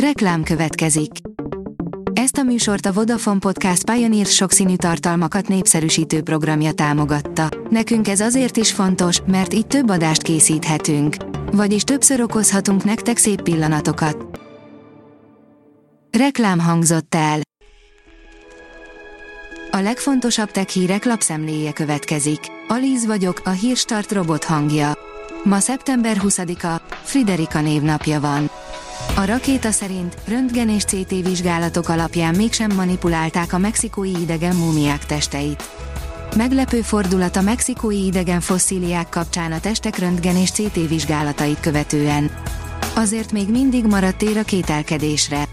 Reklám következik. Ezt a műsort a Vodafone Podcast Pioneer sokszínű tartalmakat népszerűsítő programja támogatta. Nekünk ez azért is fontos, mert így több adást készíthetünk. Vagyis többször okozhatunk nektek szép pillanatokat. Reklám hangzott el. A legfontosabb tech hírek lapszemléje következik. Alíz vagyok, a hírstart robot hangja. Ma szeptember 20-a, Friderika névnapja van. A rakéta szerint röntgen és CT vizsgálatok alapján mégsem manipulálták a mexikói idegen múmiák testeit. Meglepő fordulat a mexikói idegen fosszíliák kapcsán a testek röntgen és CT vizsgálatait követően. Azért még mindig maradt tér a kételkedésre.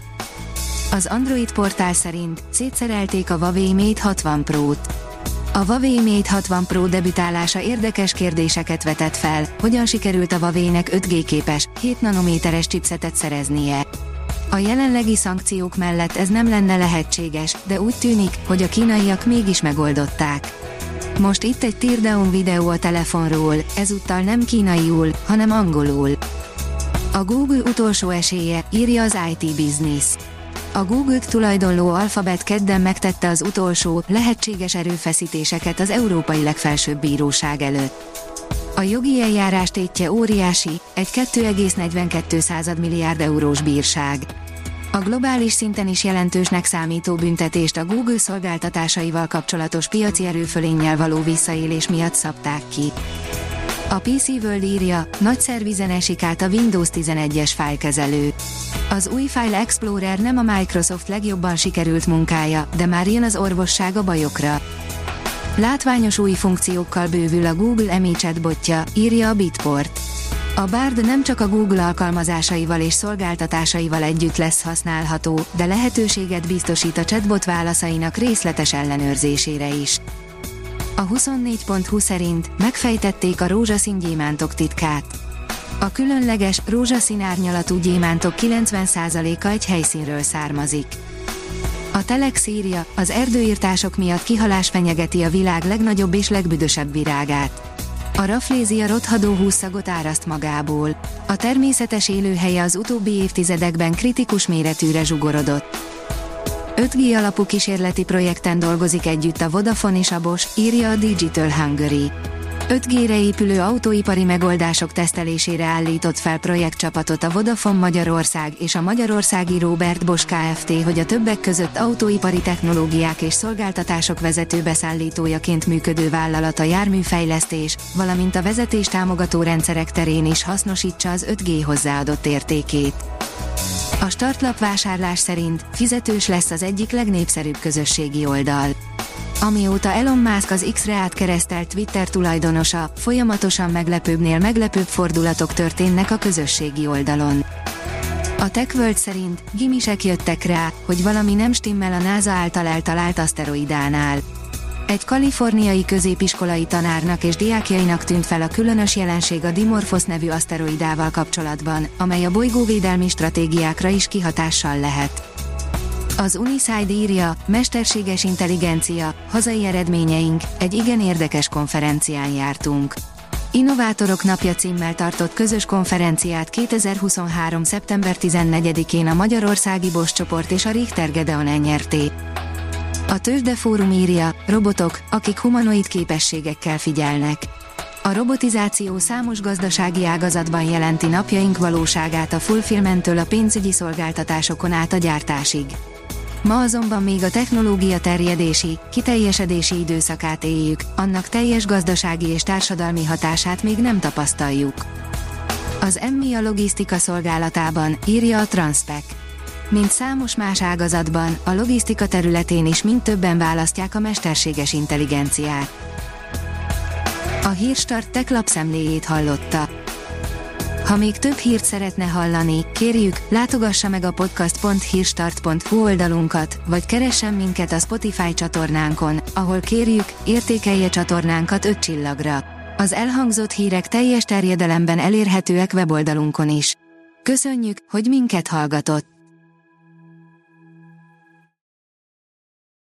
Az Android portál szerint szétszerelték a Huawei Mate 60 Pro-t. A Huawei Mate 60 Pro debütálása érdekes kérdéseket vetett fel, hogyan sikerült a Huawei-nek 5G képes, 7 nanométeres chipsetet szereznie. A jelenlegi szankciók mellett ez nem lenne lehetséges, de úgy tűnik, hogy a kínaiak mégis megoldották. Most itt egy teardown videó a telefonról, ezúttal nem kínaiul, hanem angolul. A Google utolsó esélye, írja az IT Business. A Google tulajdonló Alphabet kedden megtette az utolsó, lehetséges erőfeszítéseket az Európai Legfelsőbb Bíróság előtt. A jogi eljárás tétje óriási, egy 2,42 milliárd eurós bírság. A globális szinten is jelentősnek számító büntetést a Google szolgáltatásaival kapcsolatos piaci erőfölénnyel való visszaélés miatt szabták ki. A PC World írja, nagy szervizen esik át a Windows 11-es fájlkezelő. Az új File Explorer nem a Microsoft legjobban sikerült munkája, de már jön az orvosság a bajokra. Látványos új funkciókkal bővül a Google Emi chatbotja, írja a Bitport. A Bard nem csak a Google alkalmazásaival és szolgáltatásaival együtt lesz használható, de lehetőséget biztosít a chatbot válaszainak részletes ellenőrzésére is. A 24.20 szerint megfejtették a rózsaszín gyémántok titkát. A különleges, rózsaszín árnyalatú gyémántok 90%-a egy helyszínről származik. A Telex írja, az erdőírtások miatt kihalás fenyegeti a világ legnagyobb és legbüdösebb virágát. A raflézia rothadó húszagot áraszt magából. A természetes élőhelye az utóbbi évtizedekben kritikus méretűre zsugorodott. 5G alapú kísérleti projekten dolgozik együtt a Vodafone és a Bosch, írja a Digital Hungary. 5G-re épülő autóipari megoldások tesztelésére állított fel projektcsapatot a Vodafone Magyarország és a Magyarországi Robert Bosch Kft., hogy a többek között autóipari technológiák és szolgáltatások vezető beszállítójaként működő vállalat a járműfejlesztés, valamint a vezetés támogató rendszerek terén is hasznosítsa az 5G hozzáadott értékét. A startlap vásárlás szerint fizetős lesz az egyik legnépszerűbb közösségi oldal. Amióta Elon Musk az X-re átkeresztelt Twitter tulajdonosa, folyamatosan meglepőbbnél meglepőbb fordulatok történnek a közösségi oldalon. A TechWorld szerint gimisek jöttek rá, hogy valami nem stimmel a NASA által eltalált aszteroidánál. Egy kaliforniai középiskolai tanárnak és diákjainak tűnt fel a különös jelenség a Dimorphos nevű aszteroidával kapcsolatban, amely a bolygóvédelmi stratégiákra is kihatással lehet. Az Uniside írja, mesterséges intelligencia, hazai eredményeink, egy igen érdekes konferencián jártunk. Innovátorok napja címmel tartott közös konferenciát 2023. szeptember 14-én a Magyarországi Bosch csoport és a Richter Gedeon nyerté. A Tőzsdefórum írja, robotok, akik humanoid képességekkel figyelnek. A robotizáció számos gazdasági ágazatban jelenti napjaink valóságát a fulfillmenttől a pénzügyi szolgáltatásokon át a gyártásig. Ma azonban még a technológia terjedési, kiteljesedési időszakát éljük, annak teljes gazdasági és társadalmi hatását még nem tapasztaljuk. Az emmi a logisztika szolgálatában, írja a Transpec. Mint számos más ágazatban, a logisztika területén is mind többen választják a mesterséges intelligenciát. A Hírstart tech lapszemléjét hallotta. Ha még több hírt szeretne hallani, kérjük, látogassa meg a podcast.hírstart.hu oldalunkat, vagy keressen minket a Spotify csatornánkon, ahol kérjük, értékelje csatornánkat 5 csillagra. Az elhangzott hírek teljes terjedelemben elérhetőek weboldalunkon is. Köszönjük, hogy minket hallgatott!